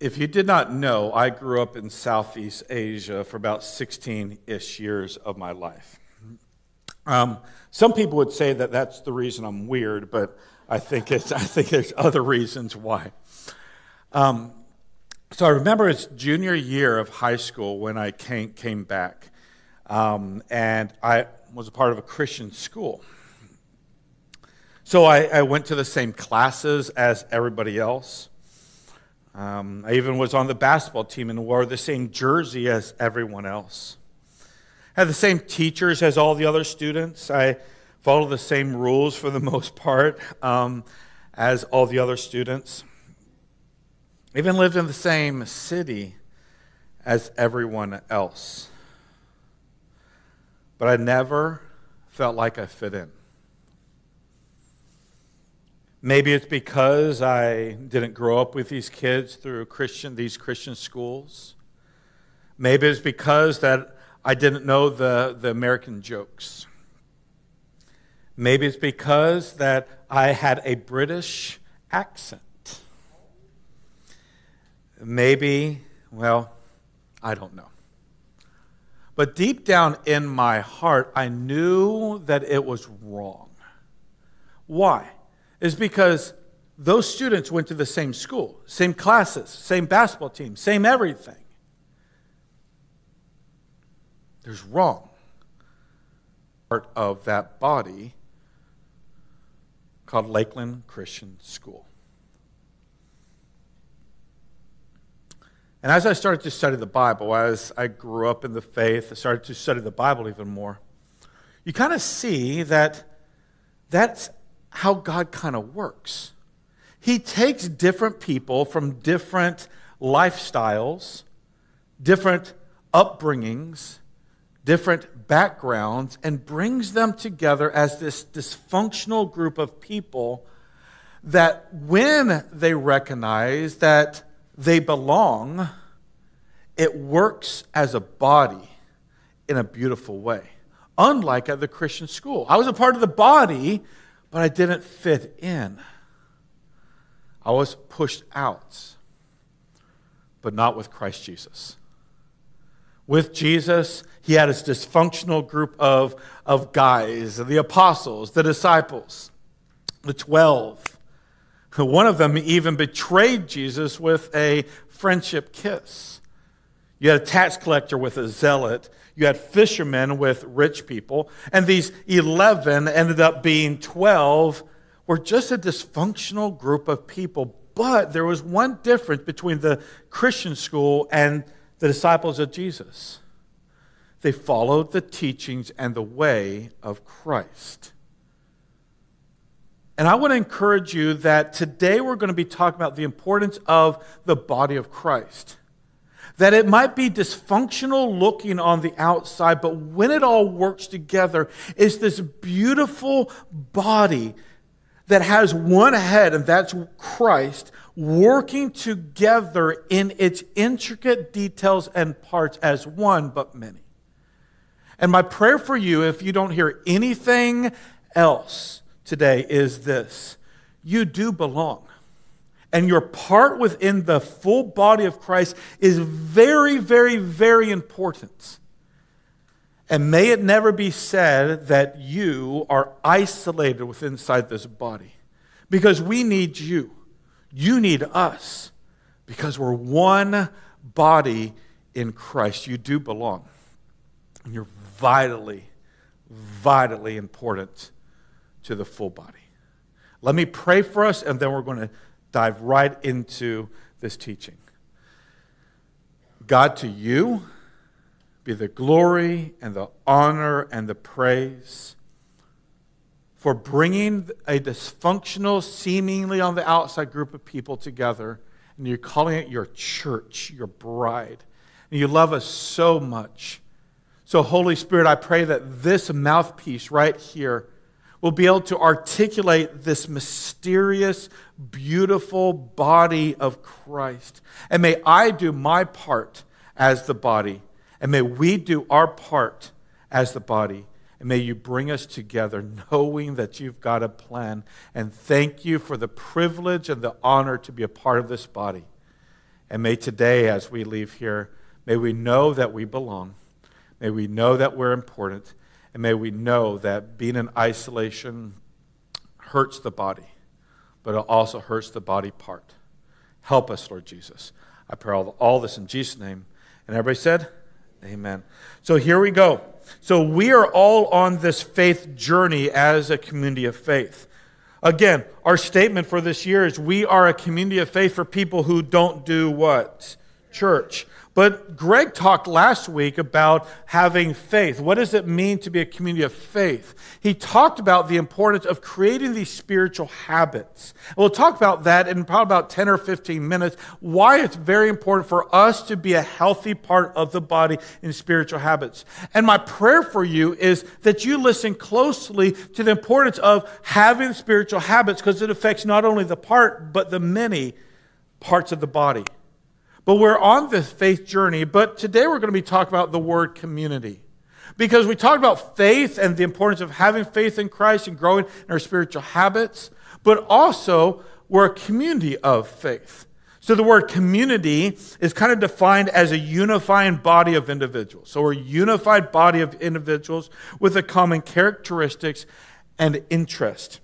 If you did not know, I grew up in Southeast Asia for about 16 ish years of my life. Um, some people would say that that's the reason I'm weird, but I think, it's, I think there's other reasons why. Um, so I remember it's junior year of high school when I came, came back, um, and I was a part of a Christian school. So I, I went to the same classes as everybody else. Um, I even was on the basketball team and wore the same jersey as everyone else. I had the same teachers as all the other students. I followed the same rules for the most part um, as all the other students. Even lived in the same city as everyone else. But I never felt like I fit in. Maybe it's because I didn't grow up with these kids through Christian, these Christian schools. Maybe it's because that I didn't know the, the American jokes. Maybe it's because that I had a British accent. Maybe, well, I don't know. But deep down in my heart, I knew that it was wrong. Why? Is because those students went to the same school, same classes, same basketball team, same everything. There's wrong. Part of that body called Lakeland Christian School. And as I started to study the Bible, as I grew up in the faith, I started to study the Bible even more, you kind of see that that's how God kind of works. He takes different people from different lifestyles, different upbringings, different backgrounds, and brings them together as this dysfunctional group of people that when they recognize that they belong, it works as a body in a beautiful way. Unlike at the Christian school. I was a part of the body, but I didn't fit in. I was pushed out, but not with Christ Jesus. With Jesus, he had his dysfunctional group of, of guys, the apostles, the disciples, the 12. One of them even betrayed Jesus with a friendship kiss. You had a tax collector with a zealot. You had fishermen with rich people, and these 11 ended up being 12, were just a dysfunctional group of people. But there was one difference between the Christian school and the disciples of Jesus they followed the teachings and the way of Christ. And I want to encourage you that today we're going to be talking about the importance of the body of Christ that it might be dysfunctional looking on the outside, but when it all works together, it's this beautiful body that has one head, and that's Christ, working together in its intricate details and parts as one, but many. And my prayer for you, if you don't hear anything else today, is this you do belong and your part within the full body of Christ is very, very, very important. And may it never be said that you are isolated within inside this body. Because we need you. You need us. Because we're one body in Christ. You do belong. And you're vitally, vitally important to the full body. Let me pray for us, and then we're going to dive right into this teaching. God, to you be the glory and the honor and the praise for bringing a dysfunctional, seemingly on the outside group of people together, and you're calling it your church, your bride. And you love us so much. So, Holy Spirit, I pray that this mouthpiece right here will be able to articulate this mysterious, beautiful body of Christ. And may I do my part as the body, and may we do our part as the body. And may you bring us together knowing that you've got a plan. And thank you for the privilege and the honor to be a part of this body. And may today, as we leave here, may we know that we belong. May we know that we're important. And may we know that being in isolation hurts the body, but it also hurts the body part. Help us, Lord Jesus. I pray all, all this in Jesus' name. And everybody said, Amen. So here we go. So we are all on this faith journey as a community of faith. Again, our statement for this year is we are a community of faith for people who don't do what? Church. But Greg talked last week about having faith. What does it mean to be a community of faith? He talked about the importance of creating these spiritual habits. We'll talk about that in probably about 10 or 15 minutes, why it's very important for us to be a healthy part of the body in spiritual habits. And my prayer for you is that you listen closely to the importance of having spiritual habits because it affects not only the part, but the many parts of the body. But we're on this faith journey. But today we're going to be talking about the word community. Because we talked about faith and the importance of having faith in Christ and growing in our spiritual habits, but also we're a community of faith. So the word community is kind of defined as a unifying body of individuals. So we're a unified body of individuals with a common characteristics and interest.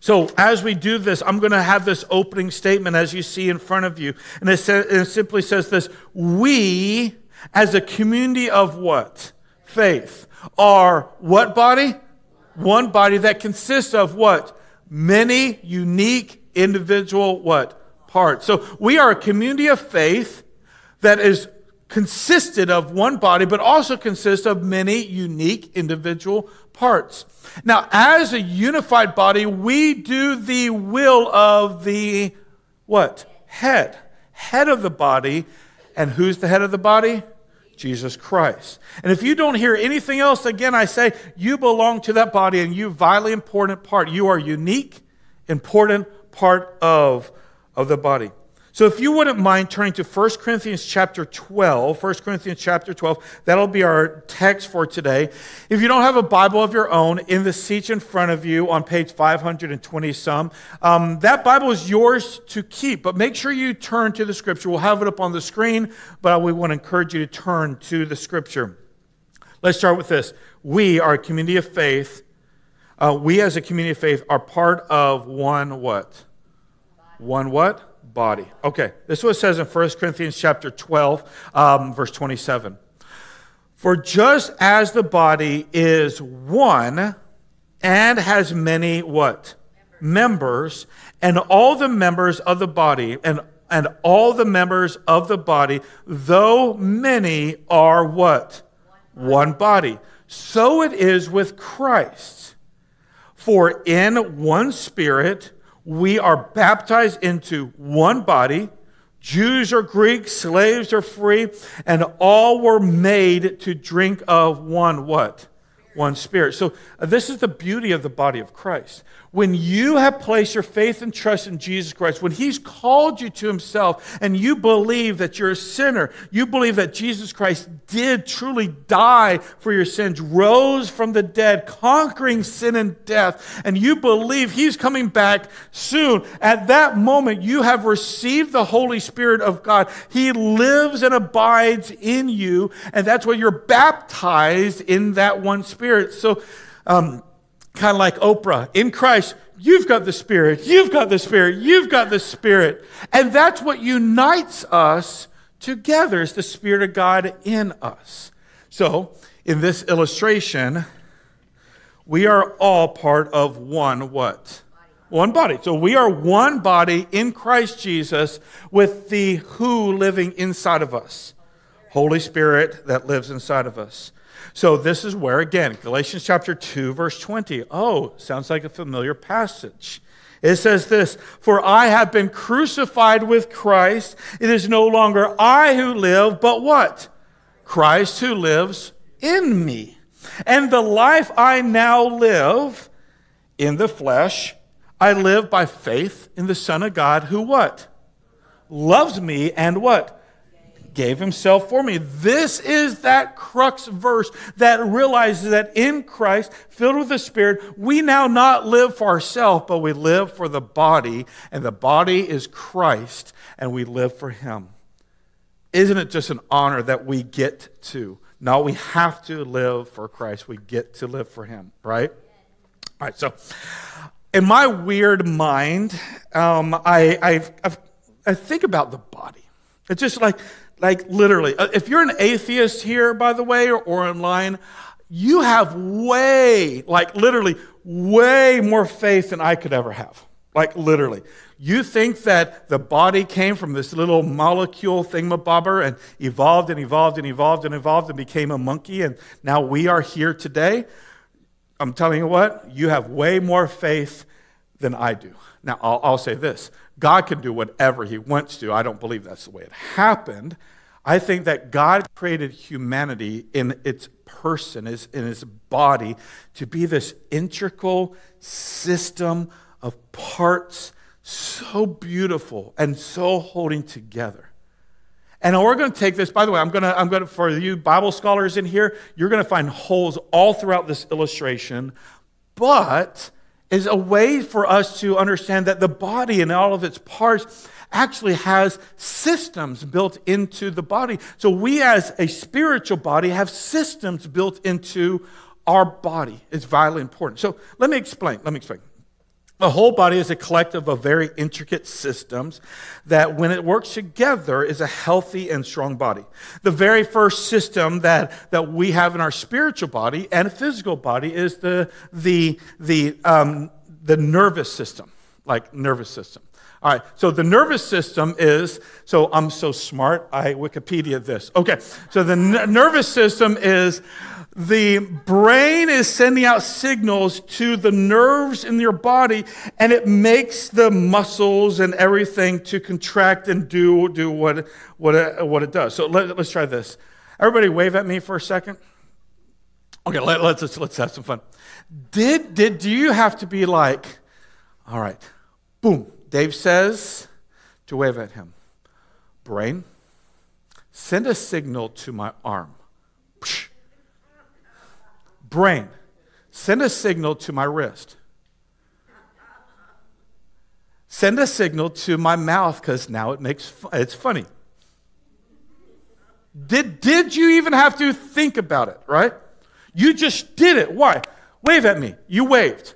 So, as we do this, I'm going to have this opening statement as you see in front of you. And it, it simply says this We, as a community of what? Faith, are what body? One body that consists of what? Many unique individual what? Parts. So, we are a community of faith that is consisted of one body, but also consists of many unique individual parts. Now, as a unified body, we do the will of the what? Head. Head of the body. And who's the head of the body? Jesus Christ. And if you don't hear anything else, again, I say you belong to that body and you vitally important part. You are unique, important part of, of the body. So if you wouldn't mind turning to 1 Corinthians chapter 12, 1 Corinthians chapter 12, that'll be our text for today. If you don't have a Bible of your own, in the seats in front of you on page 520 some, um, that Bible is yours to keep, but make sure you turn to the scripture. We'll have it up on the screen, but we want to encourage you to turn to the scripture. Let's start with this. We are a community of faith. Uh, we as a community of faith are part of one what? One what? Body. Okay, this is what it says in 1 Corinthians chapter 12, um, verse 27. For just as the body is one and has many what? Members, and all the members of the body, and, and all the members of the body, though many are what? One body. So it is with Christ. For in one spirit, we are baptized into one body. Jews or Greeks, slaves or free, and all were made to drink of one what? One spirit. So uh, this is the beauty of the body of Christ. When you have placed your faith and trust in Jesus Christ, when He's called you to Himself and you believe that you're a sinner, you believe that Jesus Christ did truly die for your sins, rose from the dead, conquering sin and death, and you believe He's coming back soon, at that moment you have received the Holy Spirit of God. He lives and abides in you, and that's why you're baptized in that one Spirit. So, um, kind of like Oprah, in Christ, you've got the Spirit, you've got the Spirit, you've got the Spirit. And that's what unites us together is the Spirit of God in us. So, in this illustration, we are all part of one what? One body. So we are one body in Christ Jesus with the who living inside of us. Holy Spirit that lives inside of us. So this is where, again, Galatians chapter 2, verse 20. Oh, sounds like a familiar passage. It says this For I have been crucified with Christ. It is no longer I who live, but what? Christ who lives in me. And the life I now live in the flesh, I live by faith in the Son of God who what? Loves me and what? Gave himself for me. This is that crux verse that realizes that in Christ, filled with the Spirit, we now not live for ourselves, but we live for the body, and the body is Christ. and we live for Him. Isn't it just an honor that we get to? No, we have to live for Christ. We get to live for Him, right? All right, so in my weird mind, um, I, I've, I've, I think about the body. It's just like, like literally. Uh, if you're an atheist here, by the way, or, or online, you have way, like literally, way more faith than I could ever have. Like literally. You think that the body came from this little molecule thingamabobber and evolved and evolved and evolved and evolved and became a monkey, and now we are here today? I'm telling you what, you have way more faith than I do. Now, I'll, I'll say this God can do whatever He wants to. I don't believe that's the way it happened. I think that God created humanity in its person, in his body, to be this integral system of parts so beautiful and so holding together. And we're going to take this, by the way, I'm going to, I'm going to, for you Bible scholars in here, you're going to find holes all throughout this illustration, but is a way for us to understand that the body and all of its parts actually has systems built into the body. So we, as a spiritual body, have systems built into our body. It's vitally important. So let me explain. Let me explain. The whole body is a collective of very intricate systems that, when it works together, is a healthy and strong body. The very first system that, that we have in our spiritual body and physical body is the, the, the, um, the nervous system, like nervous system. All right, so the nervous system is, so I'm so smart, I Wikipedia this. Okay, so the n- nervous system is the brain is sending out signals to the nerves in your body, and it makes the muscles and everything to contract and do, do what, what, it, what it does. So let, us try this. Everybody, wave at me for a second. Okay, let, let's, let's have some fun. Did, did do you have to be like, all right, boom, Dave says to wave at him, Brain, send a signal to my arm. Psh. Brain, send a signal to my wrist. Send a signal to my mouth because now it makes it's funny. Did, did you even have to think about it, right? You just did it. Why? Wave at me. You waved.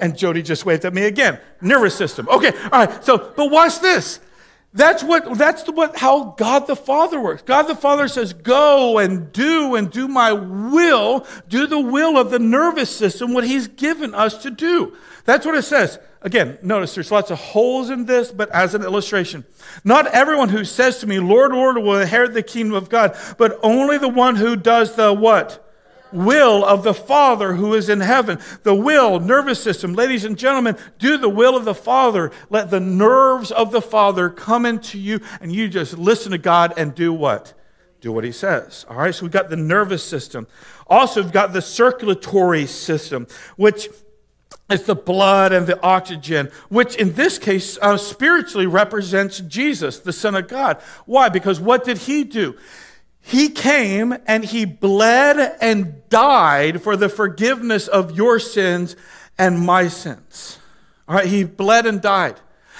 And Jody just waved at me again. Nervous system. Okay, all right. So, but watch this. That's what that's the, what how God the Father works. God the Father says, "Go and do and do my will, do the will of the nervous system what he's given us to do." That's what it says. Again, notice there's lots of holes in this, but as an illustration. Not everyone who says to me, "Lord, Lord," will inherit the kingdom of God, but only the one who does the what? Will of the Father who is in heaven. The will, nervous system. Ladies and gentlemen, do the will of the Father. Let the nerves of the Father come into you and you just listen to God and do what? Do what He says. All right, so we've got the nervous system. Also, we've got the circulatory system, which is the blood and the oxygen, which in this case uh, spiritually represents Jesus, the Son of God. Why? Because what did He do? He came and he bled and died for the forgiveness of your sins and my sins. All right, he bled and died.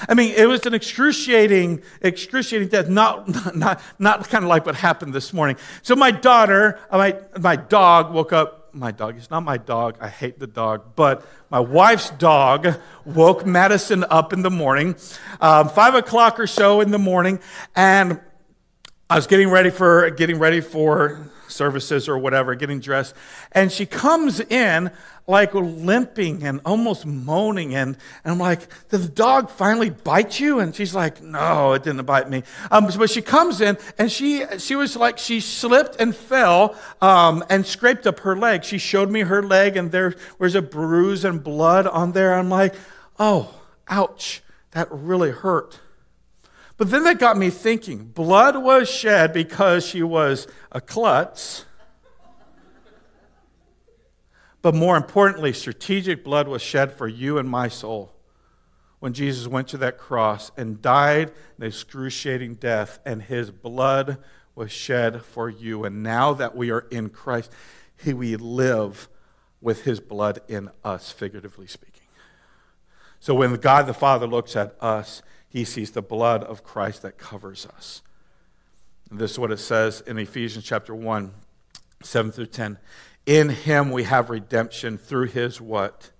I mean, it was an excruciating, excruciating death, not, not, not kind of like what happened this morning. So my daughter, my, my dog woke up. My dog, it's not my dog. I hate the dog. But my wife's dog woke Madison up in the morning, um, five o'clock or so in the morning, and I was getting ready for getting ready for services or whatever, getting dressed, and she comes in like limping and almost moaning, and, and I'm like, "Did the dog finally bite you?" And she's like, "No, it didn't bite me." Um, but she comes in, and she she was like she slipped and fell um, and scraped up her leg. She showed me her leg, and there was a bruise and blood on there. I'm like, "Oh, ouch, that really hurt." But then that got me thinking blood was shed because she was a klutz. But more importantly, strategic blood was shed for you and my soul when Jesus went to that cross and died an excruciating death, and his blood was shed for you. And now that we are in Christ, we live with his blood in us, figuratively speaking. So when God the Father looks at us, he sees the blood of Christ that covers us. And this is what it says in Ephesians chapter 1, 7 through 10. In him we have redemption through his what?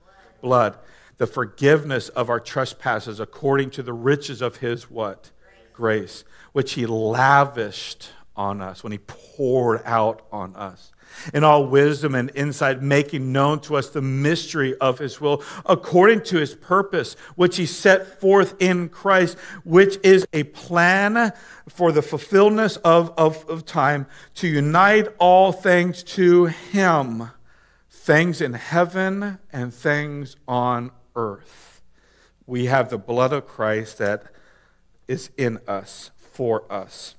Blood. The forgiveness of our trespasses according to the riches of his what? Grace, which he lavished on us when he poured out on us in all wisdom and insight, making known to us the mystery of his will, according to his purpose, which he set forth in Christ, which is a plan for the fulfillment of, of, of time to unite all things to him, things in heaven and things on earth. We have the blood of Christ that is in us, for us.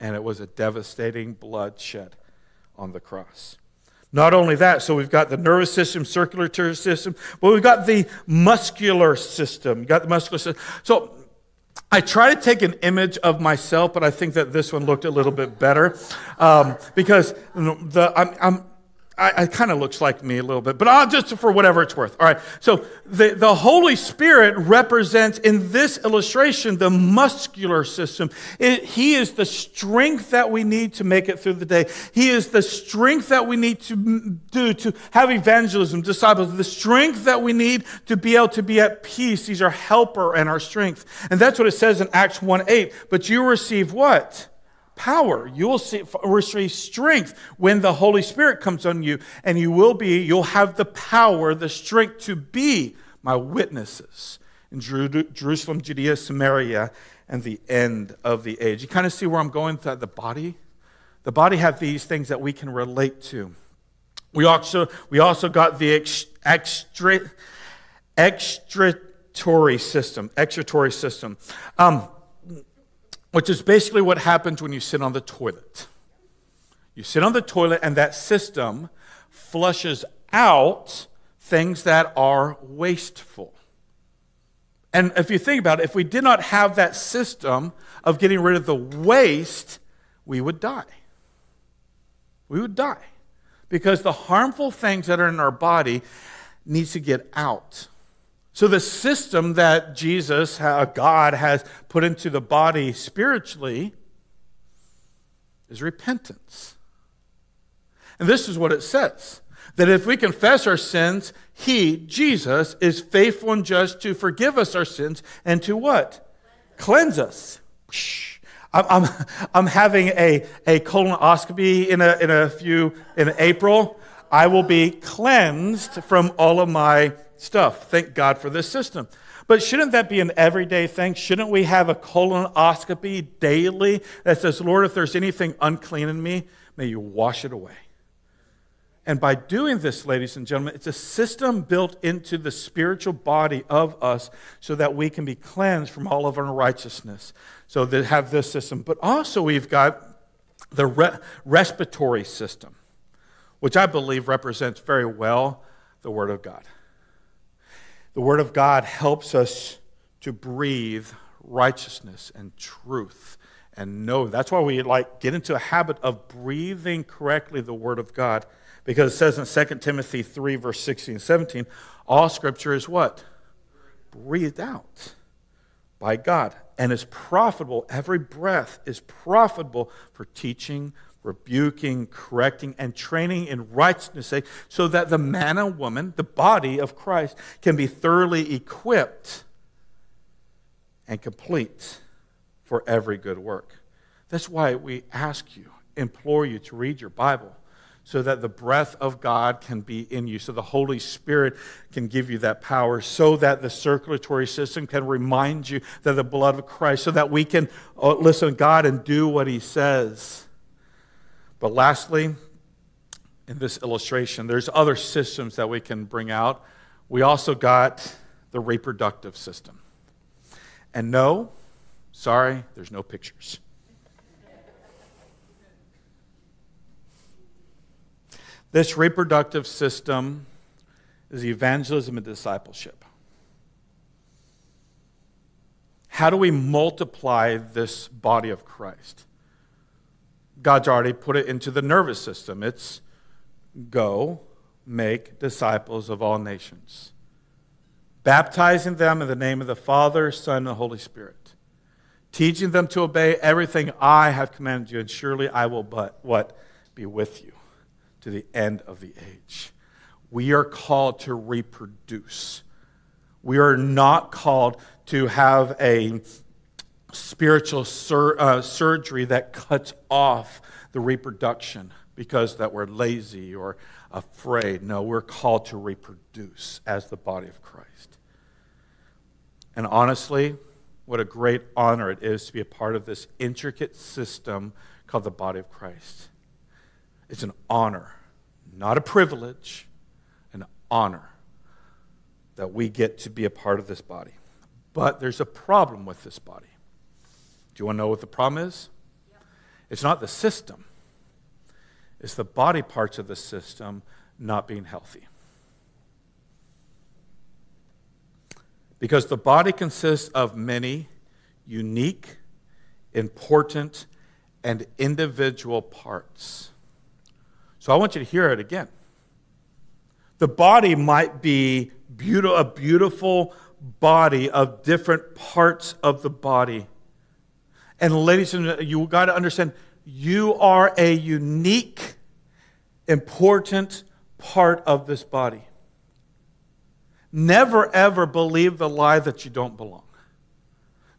And it was a devastating bloodshed on the cross. Not only that, so we've got the nervous system, circulatory system, but we've got the muscular system. You've got the muscular system. So I try to take an image of myself, but I think that this one looked a little bit better um, because the, I'm, I'm I, it kind of looks like me a little bit, but I'll just for whatever it's worth. All right. So the, the Holy Spirit represents in this illustration the muscular system. It, he is the strength that we need to make it through the day. He is the strength that we need to do to have evangelism, disciples, the strength that we need to be able to be at peace. He's our helper and our strength. And that's what it says in Acts 1 8. But you receive what? Power. You will see, receive strength when the Holy Spirit comes on you, and you will be, you'll have the power, the strength to be my witnesses in Jerusalem, Judea, Samaria, and the end of the age. You kind of see where I'm going the body? The body have these things that we can relate to. We also, we also got the extra, extratory system, extratory system. Um, which is basically what happens when you sit on the toilet. You sit on the toilet, and that system flushes out things that are wasteful. And if you think about it, if we did not have that system of getting rid of the waste, we would die. We would die. Because the harmful things that are in our body needs to get out. So, the system that Jesus, uh, God, has put into the body spiritually is repentance. And this is what it says that if we confess our sins, He, Jesus, is faithful and just to forgive us our sins and to what? Cleanse us. I'm, I'm, I'm having a, a colonoscopy in a, in a few, in April. I will be cleansed from all of my stuff. Thank God for this system. But shouldn't that be an everyday thing? Shouldn't we have a colonoscopy daily that says, Lord, if there's anything unclean in me, may you wash it away? And by doing this, ladies and gentlemen, it's a system built into the spiritual body of us so that we can be cleansed from all of our unrighteousness. So they have this system. But also, we've got the re- respiratory system, which I believe represents very well the Word of God. The Word of God helps us to breathe righteousness and truth and know. That's why we like get into a habit of breathing correctly the Word of God. Because it says in 2 Timothy 3, verse 16 and 17, all scripture is what? Breathed out by God and is profitable. Every breath is profitable for teaching, rebuking, correcting, and training in righteousness, so that the man and woman, the body of Christ, can be thoroughly equipped and complete for every good work. That's why we ask you, implore you to read your Bible so that the breath of God can be in you, so the Holy Spirit can give you that power, so that the circulatory system can remind you that the blood of Christ, so that we can uh, listen to God and do what He says. But lastly, in this illustration, there's other systems that we can bring out. We also got the reproductive system. And no, sorry, there's no pictures. This reproductive system is evangelism and discipleship. How do we multiply this body of Christ? God's already put it into the nervous system. It's go make disciples of all nations, baptizing them in the name of the Father, Son, and Holy Spirit, teaching them to obey everything I have commanded you, and surely I will but what be with you to the end of the age. We are called to reproduce. We are not called to have a spiritual sur- uh, surgery that cuts off the reproduction because that we're lazy or afraid. No, we're called to reproduce as the body of Christ. And honestly, what a great honor it is to be a part of this intricate system called the body of Christ. It's an honor, not a privilege, an honor that we get to be a part of this body. But there's a problem with this body. Do you want to know what the problem is? It's not the system, it's the body parts of the system not being healthy. Because the body consists of many unique, important, and individual parts. So I want you to hear it again. The body might be beautiful, a beautiful body of different parts of the body and ladies and gentlemen, you got to understand you are a unique, important part of this body. Never ever believe the lie that you don't belong.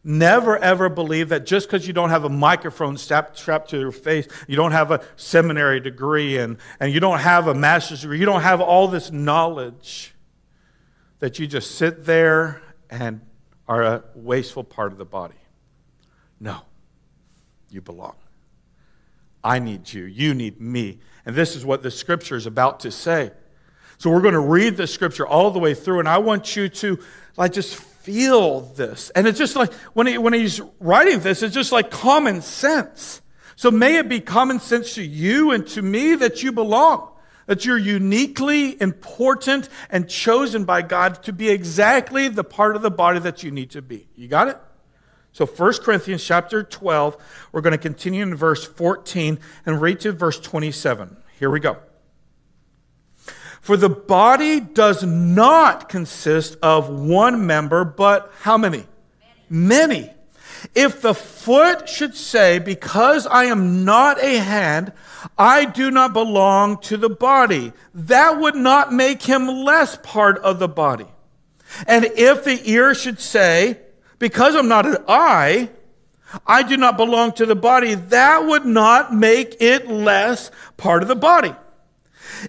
Never ever believe that just because you don't have a microphone strapped, strapped to your face, you don't have a seminary degree, and, and you don't have a master's degree, you don't have all this knowledge, that you just sit there and are a wasteful part of the body. No you belong. I need you. You need me. And this is what the scripture is about to say. So we're going to read the scripture all the way through, and I want you to like just feel this. And it's just like when, he, when he's writing this, it's just like common sense. So may it be common sense to you and to me that you belong, that you're uniquely important and chosen by God to be exactly the part of the body that you need to be. You got it? So 1 Corinthians chapter 12, we're going to continue in verse 14 and read to verse 27. Here we go. For the body does not consist of one member, but how many? Many. many. If the foot should say, Because I am not a hand, I do not belong to the body, that would not make him less part of the body. And if the ear should say, because I'm not an eye, I do not belong to the body. That would not make it less part of the body.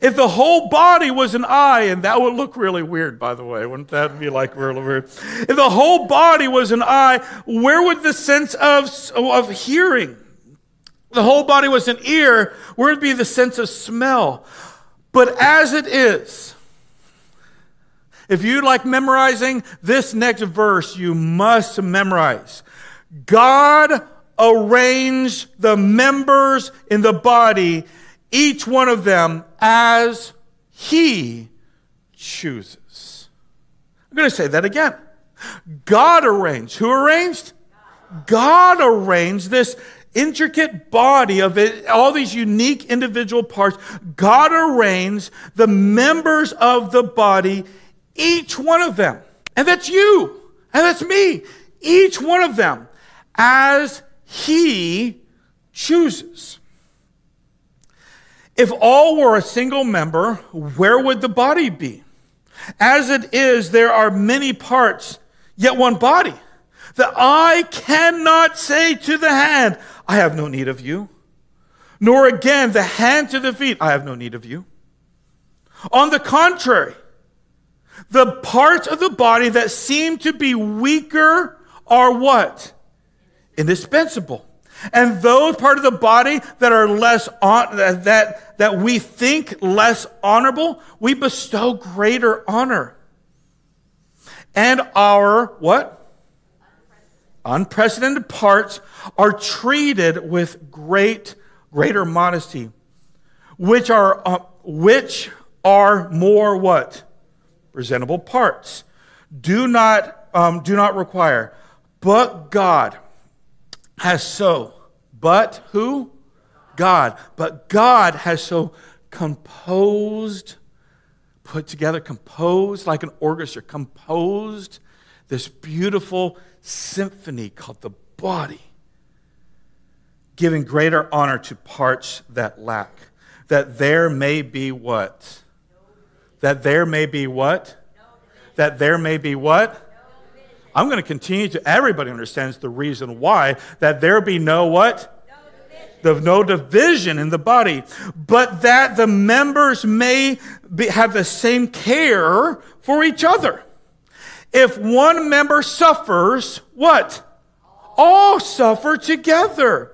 If the whole body was an eye, and that would look really weird, by the way, wouldn't that be like really weird? If the whole body was an eye, where would the sense of, of hearing? The whole body was an ear, where would be the sense of smell? But as it is, if you like memorizing this next verse, you must memorize. God arranged the members in the body, each one of them, as He chooses. I'm going to say that again. God arranged. Who arranged? God arranged this intricate body of it, all these unique individual parts. God arranged the members of the body each one of them. And that's you. And that's me. Each one of them as he chooses. If all were a single member, where would the body be? As it is, there are many parts, yet one body. The eye cannot say to the hand, I have no need of you. Nor again the hand to the feet, I have no need of you. On the contrary, the parts of the body that seem to be weaker are what? Indispensable. And those part of the body that are less on, that, that we think less honorable, we bestow greater honor. And our what? Unprecedented parts are treated with great, greater modesty, which are, uh, which are more what? Presentable parts. Do not, um, do not require. But God has so. But who? God. But God has so composed, put together, composed like an orchestra, composed this beautiful symphony called the body, giving greater honor to parts that lack, that there may be what? That there may be what? That there may be what? I'm going to continue to, everybody understands the reason why, that there be no what? The no division in the body, but that the members may be, have the same care for each other. If one member suffers, what? All suffer together.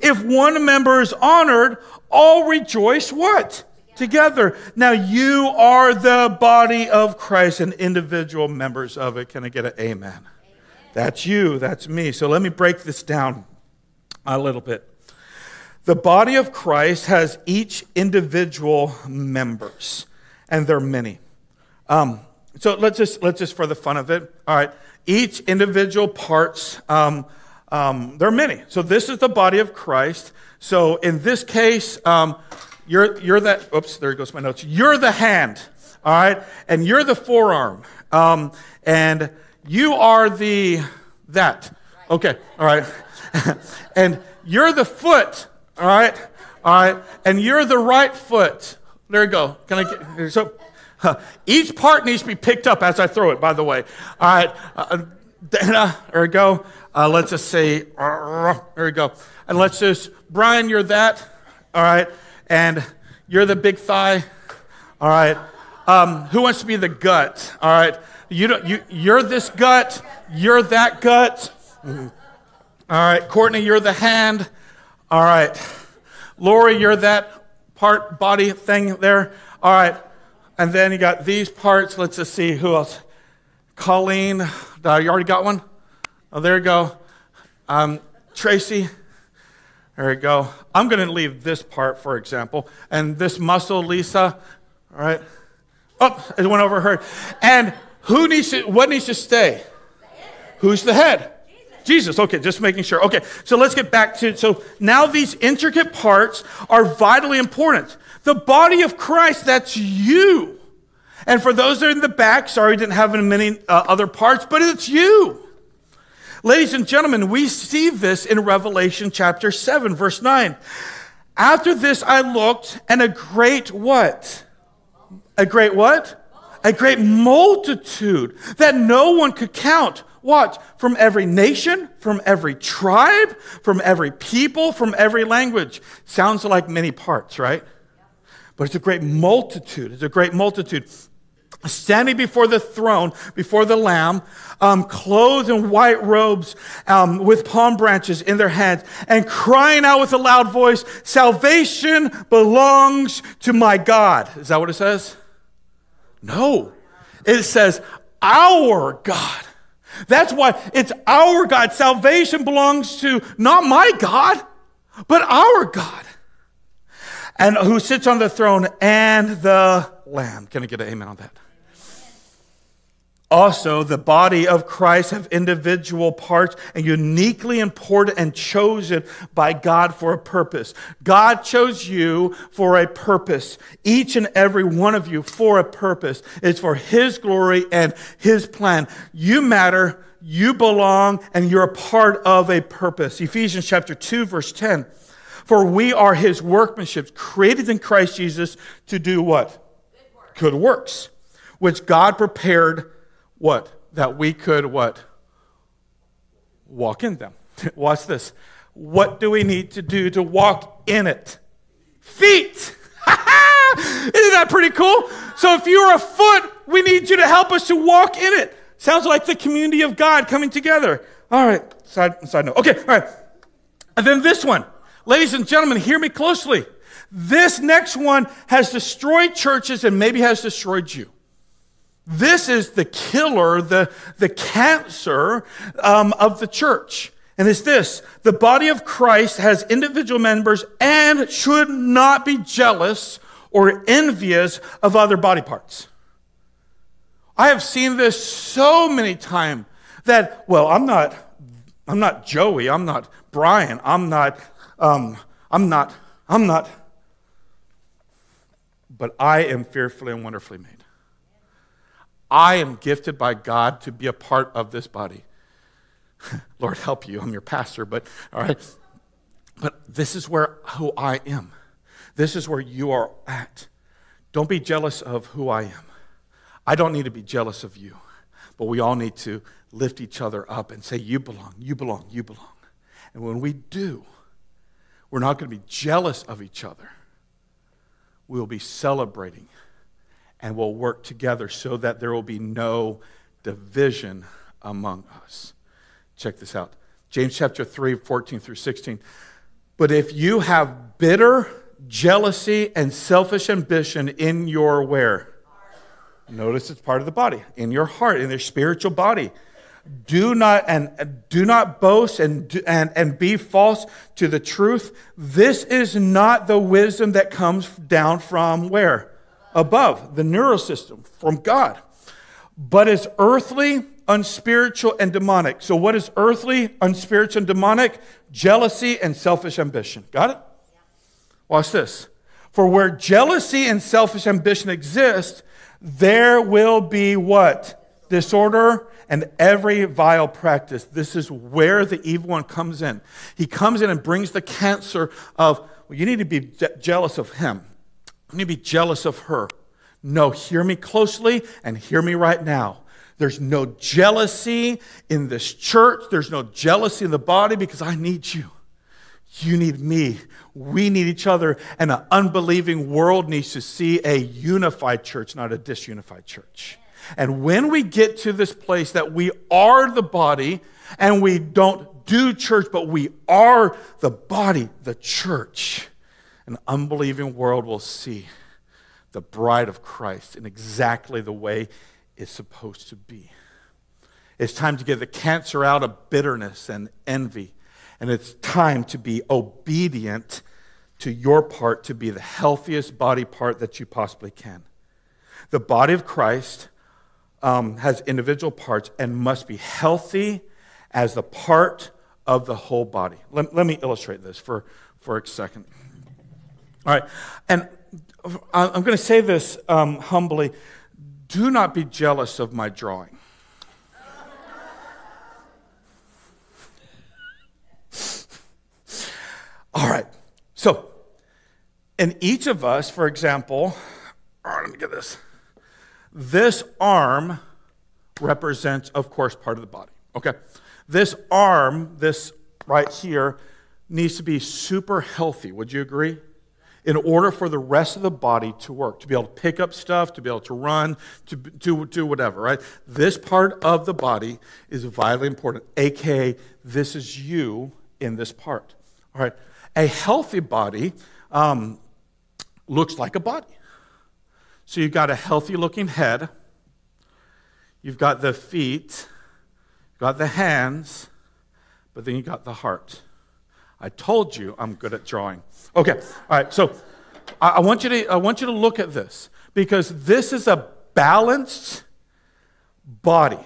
If one member is honored, all rejoice what? Together. Now you are the body of Christ and individual members of it. Can I get an amen? amen? That's you, that's me. So let me break this down a little bit. The body of Christ has each individual members, and there are many. Um, so let's just let's just for the fun of it. All right, each individual parts. Um, um, there are many. So this is the body of Christ. So in this case, um, you're you're that. Oops, there goes my notes. You're the hand. All right, and you're the forearm, um, and you are the that. Okay, all right, and you're the foot. All right? All right? And you're the right foot. There you go. Can I get so uh, each part needs to be picked up as I throw it, by the way. All right. Uh, Dana, there we go. Uh, let's just say, uh, there we go. And let's just, Brian, you're that. All right. And you're the big thigh. All right. Um, who wants to be the gut? All right. You don't, you, you're this gut. You're that gut. All right. Courtney, you're the hand. All right. Lori, you're that part, body thing there. All right. And then you got these parts. Let's just see who else. Colleen, uh, you already got one? Oh, there you go. Um, Tracy, there you go. I'm going to leave this part, for example. And this muscle, Lisa, all right. Oh, it went over her. And who needs to, what needs to stay? Who's the head? Jesus, okay, just making sure. Okay, so let's get back to so now these intricate parts are vitally important. The body of Christ, that's you. And for those that are in the back, sorry, didn't have many uh, other parts, but it's you. Ladies and gentlemen, we see this in Revelation chapter 7, verse 9. After this I looked, and a great what? A great what? A great multitude that no one could count what? From every nation, from every tribe, from every people, from every language. Sounds like many parts, right? But it's a great multitude. It's a great multitude. Standing before the throne, before the Lamb, um, clothed in white robes, um, with palm branches in their hands, and crying out with a loud voice, Salvation belongs to my God. Is that what it says? No. It says, Our God. That's why it's our God. Salvation belongs to not my God, but our God. And who sits on the throne and the Lamb. Can I get an amen on that? Also, the body of Christ have individual parts and uniquely important and chosen by God for a purpose. God chose you for a purpose. Each and every one of you for a purpose. It's for His glory and His plan. You matter, you belong, and you're a part of a purpose. Ephesians chapter 2, verse 10. For we are His workmanship, created in Christ Jesus to do what? Good works, which God prepared what? That we could what? Walk in them. Watch this. What do we need to do to walk in it? Feet. Isn't that pretty cool? So if you're a foot, we need you to help us to walk in it. Sounds like the community of God coming together. All right, side, side note. Okay, all right. And then this one. Ladies and gentlemen, hear me closely. This next one has destroyed churches and maybe has destroyed you. This is the killer, the, the cancer um, of the church. And it's this the body of Christ has individual members and should not be jealous or envious of other body parts. I have seen this so many times that, well, I'm not, I'm not Joey, I'm not Brian, I'm not, um, I'm not, I'm not, but I am fearfully and wonderfully made. I am gifted by God to be a part of this body. Lord help you, I'm your pastor, but all right. But this is where who I am. This is where you are at. Don't be jealous of who I am. I don't need to be jealous of you, but we all need to lift each other up and say, You belong, you belong, you belong. And when we do, we're not going to be jealous of each other. We'll be celebrating and we'll work together so that there will be no division among us. Check this out James chapter 3, 14 through 16. But if you have bitter jealousy and selfish ambition in your where? Notice it's part of the body, in your heart, in your spiritual body. Do not and do not boast and, and, and be false to the truth. This is not the wisdom that comes down from where? Above, the neural system, from God. But is earthly, unspiritual, and demonic. So, what is earthly, unspiritual, and demonic? Jealousy and selfish ambition. Got it? Watch this. For where jealousy and selfish ambition exist, there will be what? Disorder and every vile practice. This is where the evil one comes in. He comes in and brings the cancer of, well, you need to be je- jealous of him. You need to be jealous of her. No, hear me closely and hear me right now. There's no jealousy in this church. There's no jealousy in the body because I need you. You need me. We need each other. And an unbelieving world needs to see a unified church, not a disunified church. And when we get to this place that we are the body and we don't do church, but we are the body, the church, an unbelieving world will see the bride of Christ in exactly the way it's supposed to be. It's time to get the cancer out of bitterness and envy. And it's time to be obedient to your part to be the healthiest body part that you possibly can. The body of Christ um, has individual parts and must be healthy as the part of the whole body. Let, let me illustrate this for, for a second. All right, and I'm going to say this um, humbly do not be jealous of my drawing. All right, so in each of us, for example, all right, let me get this. This arm represents, of course, part of the body. Okay? This arm, this right here, needs to be super healthy. Would you agree? In order for the rest of the body to work, to be able to pick up stuff, to be able to run, to do, do whatever, right? This part of the body is vitally important, aka, this is you in this part. All right? A healthy body um, looks like a body. So you've got a healthy looking head, you've got the feet, you've got the hands, but then you've got the heart. I told you I'm good at drawing. Okay, all right, so I want you to, I want you to look at this because this is a balanced body,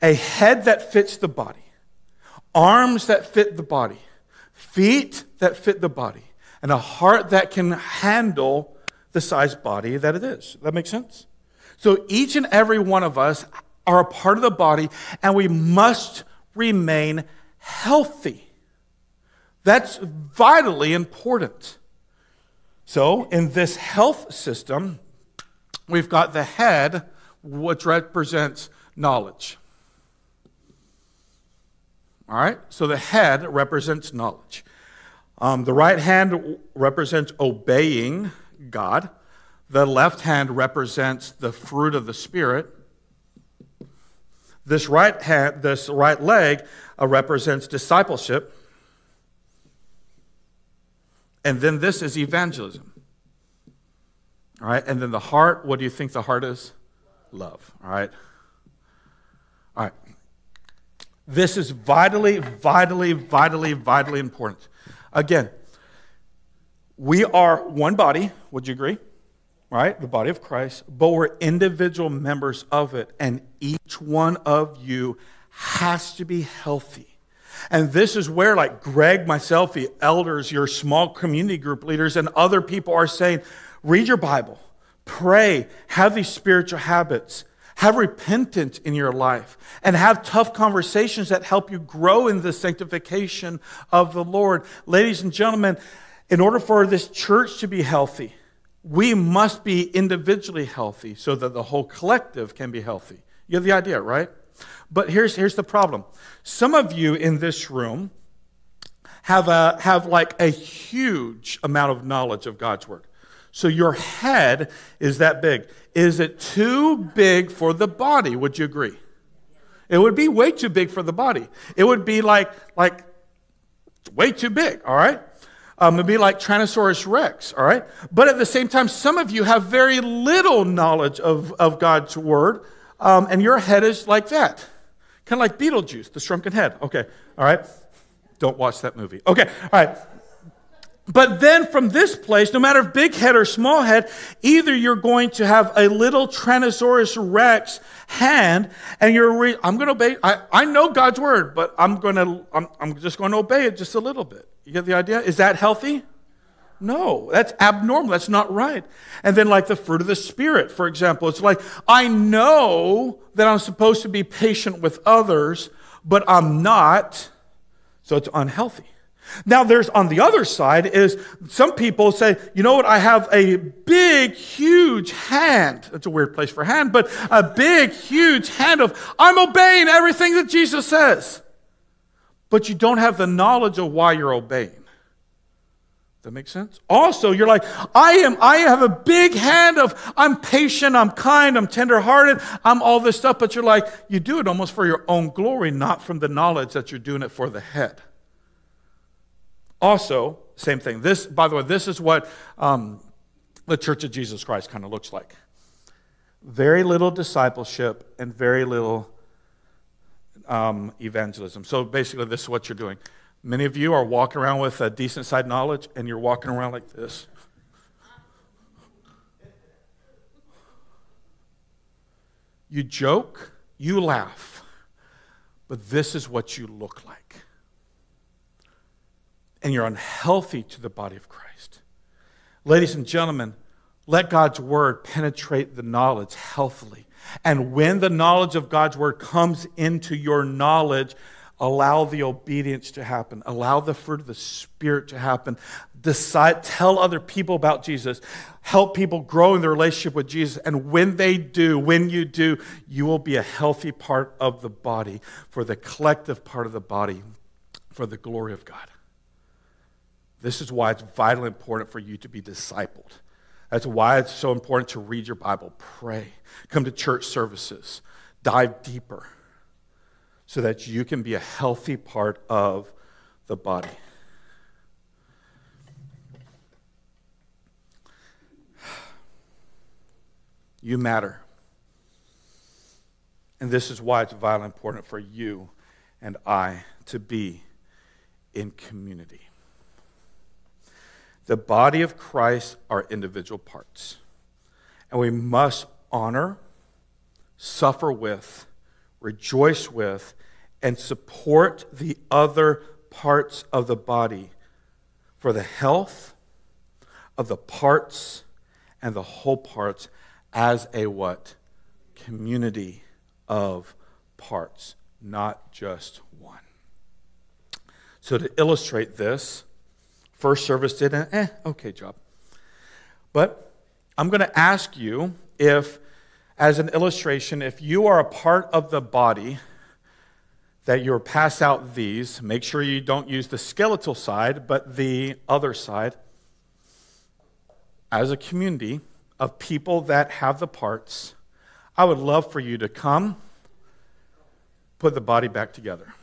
a head that fits the body, arms that fit the body, feet that fit the body, and a heart that can handle the size body that it is. That makes sense? So each and every one of us are a part of the body, and we must remain healthy. That's vitally important. So, in this health system, we've got the head, which represents knowledge. All right? So, the head represents knowledge. Um, the right hand represents obeying God. The left hand represents the fruit of the Spirit. This right hand, this right leg uh, represents discipleship. And then this is evangelism. All right, and then the heart, what do you think the heart is? Love. All right. All right. This is vitally, vitally, vitally, vitally important. Again, we are one body, would you agree? Right? The body of Christ, but we're individual members of it, and each one of you has to be healthy. And this is where, like Greg, myself, the elders, your small community group leaders, and other people are saying, read your Bible, pray, have these spiritual habits. Have repentance in your life and have tough conversations that help you grow in the sanctification of the Lord. Ladies and gentlemen, in order for this church to be healthy, we must be individually healthy so that the whole collective can be healthy. You have the idea, right? But here's, here's the problem. Some of you in this room have, a, have like a huge amount of knowledge of God's word. So your head is that big. Is it too big for the body? Would you agree? It would be way too big for the body. It would be like, like way too big, all right? Um, it'd be like Tyrannosaurus Rex, all right? But at the same time, some of you have very little knowledge of, of God's word, um, and your head is like that. Kind of like Beetlejuice, the shrunken head. Okay, all right? Don't watch that movie. Okay, all right. But then from this place, no matter if big head or small head, either you're going to have a little Tyrannosaurus Rex hand and you're, re- I'm going to obey. I, I know God's word, but I'm going to, I'm, I'm just going to obey it just a little bit. You get the idea? Is that healthy? No, that's abnormal. That's not right. And then, like the fruit of the Spirit, for example, it's like, I know that I'm supposed to be patient with others, but I'm not, so it's unhealthy. Now, there's on the other side is some people say, you know what, I have a big, huge hand. That's a weird place for hand, but a big, huge hand of, I'm obeying everything that Jesus says. But you don't have the knowledge of why you're obeying. That makes sense? Also, you're like, I am, I have a big hand of, I'm patient, I'm kind, I'm tenderhearted, I'm all this stuff, but you're like, you do it almost for your own glory, not from the knowledge that you're doing it for the head. Also, same thing. This, by the way, this is what um, the Church of Jesus Christ kind of looks like. Very little discipleship and very little um, evangelism. So basically, this is what you're doing. Many of you are walking around with a decent side knowledge, and you're walking around like this. You joke, you laugh, but this is what you look like and you're unhealthy to the body of Christ. Ladies and gentlemen, let God's word penetrate the knowledge healthily. And when the knowledge of God's word comes into your knowledge, allow the obedience to happen, allow the fruit of the Spirit to happen. Decide, tell other people about Jesus, help people grow in their relationship with Jesus. And when they do, when you do, you will be a healthy part of the body, for the collective part of the body, for the glory of God. This is why it's vitally important for you to be discipled. That's why it's so important to read your Bible, pray, come to church services, dive deeper, so that you can be a healthy part of the body. You matter. And this is why it's vitally important for you and I to be in community. The body of Christ are individual parts. And we must honor, suffer with, rejoice with, and support the other parts of the body for the health of the parts and the whole parts as a what? Community of parts, not just one. So to illustrate this, First service did an eh, okay job. But I'm going to ask you if, as an illustration, if you are a part of the body, that you're pass out these, make sure you don't use the skeletal side, but the other side, as a community of people that have the parts, I would love for you to come, put the body back together.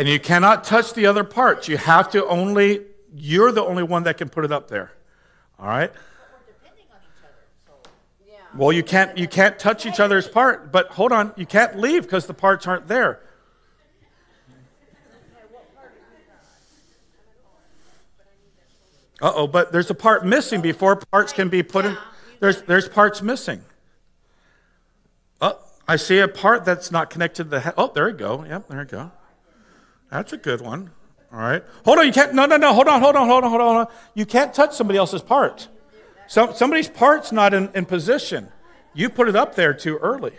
And you cannot touch the other parts. You have to only, you're the only one that can put it up there. All right? Well, you can't you can't touch each other's part, but hold on, you can't leave because the parts aren't there. Uh oh, but there's a part missing before parts can be put in. There's there's parts missing. Oh, I see a part that's not connected to the. Oh, there you go. Yep, there you go. That's a good one. All right. Hold on, you can't. No, no, no. Hold on, hold on, hold on, hold on. Hold on. You can't touch somebody else's part. Some, somebody's part's not in, in position. You put it up there too early.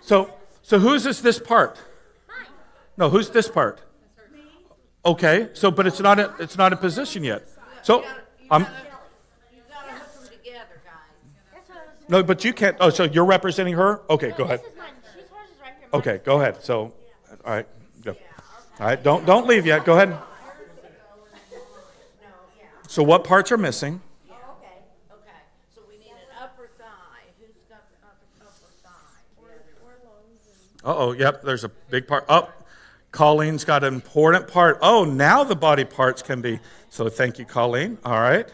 So, so whose is this part? No, who's this part? Okay, so but it's not in, it's not in position yet. So I'm no, but you can't. Oh, so you're representing her? Okay, go ahead. Okay, go ahead. So, all right. All right, don't don't leave yet. Go ahead. So what parts are missing? Uh oh, yep, there's a big part. Oh, Colleen's got an important part. Oh, now the body parts can be. So thank you, Colleen. All right.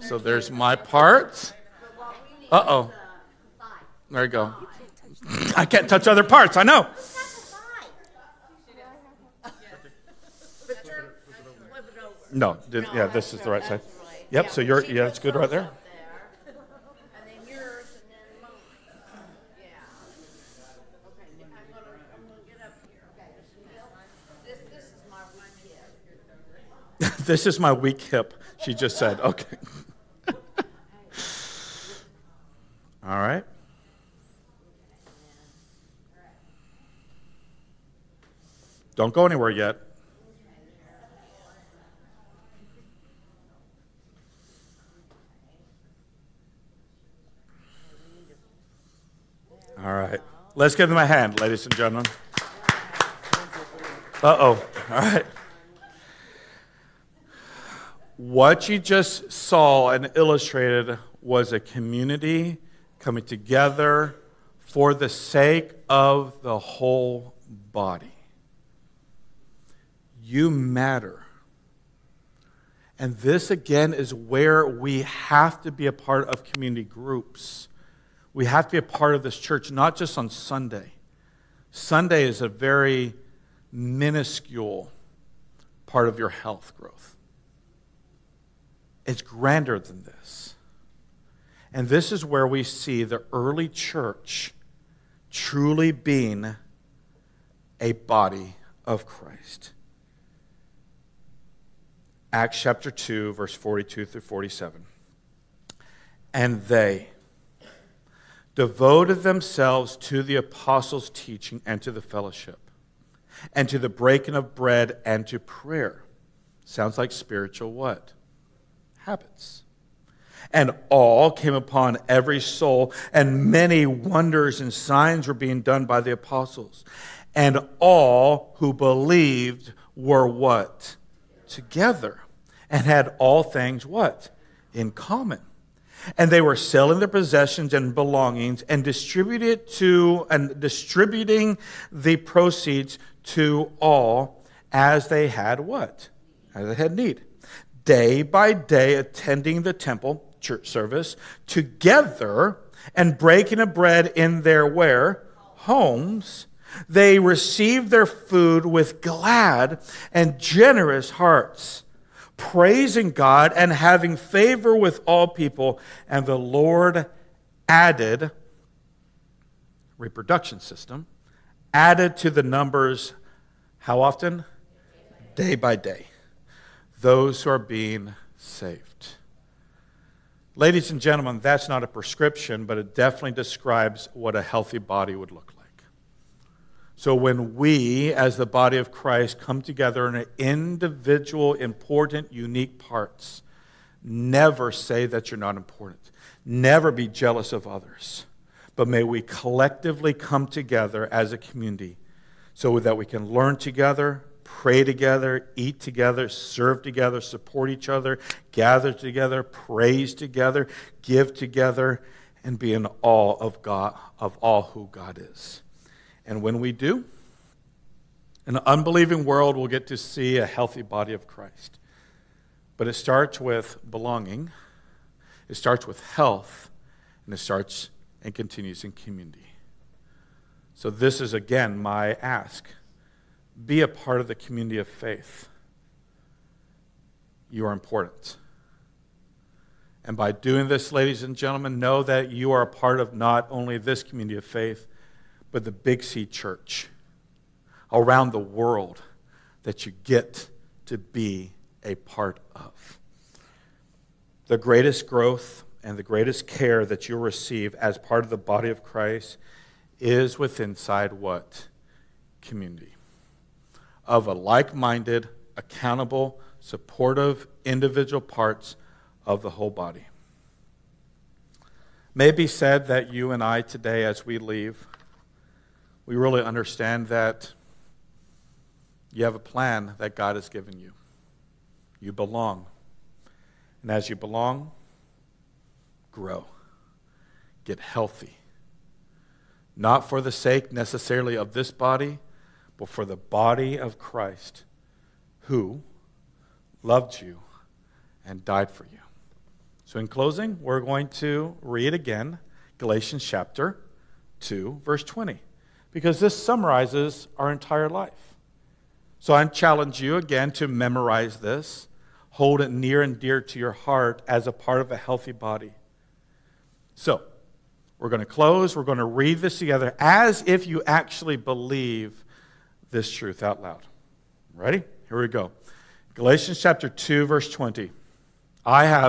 So there's my parts. Uh oh. There you go. I can't touch other parts, I know. No, yeah, this is the right side. Yep, so you're, yeah, it's good right there. this is my weak hip, she just said. Okay. All right. Don't go anywhere yet. All right. Let's give them a hand, ladies and gentlemen. Uh oh. All right. What you just saw and illustrated was a community coming together for the sake of the whole body. You matter. And this, again, is where we have to be a part of community groups we have to be a part of this church, not just on Sunday. Sunday is a very minuscule part of your health growth. It's grander than this. And this is where we see the early church truly being a body of Christ. Acts chapter 2, verse 42 through 47. And they, devoted themselves to the apostles' teaching and to the fellowship, and to the breaking of bread and to prayer. Sounds like spiritual what? Habits. And all came upon every soul, and many wonders and signs were being done by the apostles. And all who believed were what? Together. And had all things what? In common and they were selling their possessions and belongings and distributed to and distributing the proceeds to all as they had what as they had need day by day attending the temple church service together and breaking of bread in their where homes they received their food with glad and generous hearts praising God and having favor with all people. And the Lord added, reproduction system, added to the numbers, how often? Day by day. Those who are being saved. Ladies and gentlemen, that's not a prescription, but it definitely describes what a healthy body would look like. So when we, as the body of Christ, come together in individual, important, unique parts, never say that you're not important. Never be jealous of others. But may we collectively come together as a community so that we can learn together, pray together, eat together, serve together, support each other, gather together, praise together, give together, and be in awe of God, of all who God is. And when we do, an unbelieving world, we'll get to see a healthy body of Christ. But it starts with belonging, it starts with health, and it starts and continues in community. So, this is again my ask be a part of the community of faith. You are important. And by doing this, ladies and gentlemen, know that you are a part of not only this community of faith, but the Big C church around the world that you get to be a part of. The greatest growth and the greatest care that you'll receive as part of the body of Christ is with inside what? Community. Of a like minded, accountable, supportive individual parts of the whole body. May be said that you and I today, as we leave, we really understand that you have a plan that God has given you. You belong. And as you belong, grow, get healthy. Not for the sake necessarily of this body, but for the body of Christ, who loved you and died for you. So, in closing, we're going to read again Galatians chapter 2, verse 20, because this summarizes our entire life. So, I challenge you again to memorize this, hold it near and dear to your heart as a part of a healthy body. So, we're going to close. We're going to read this together as if you actually believe this truth out loud. Ready? Here we go. Galatians chapter 2, verse 20. I have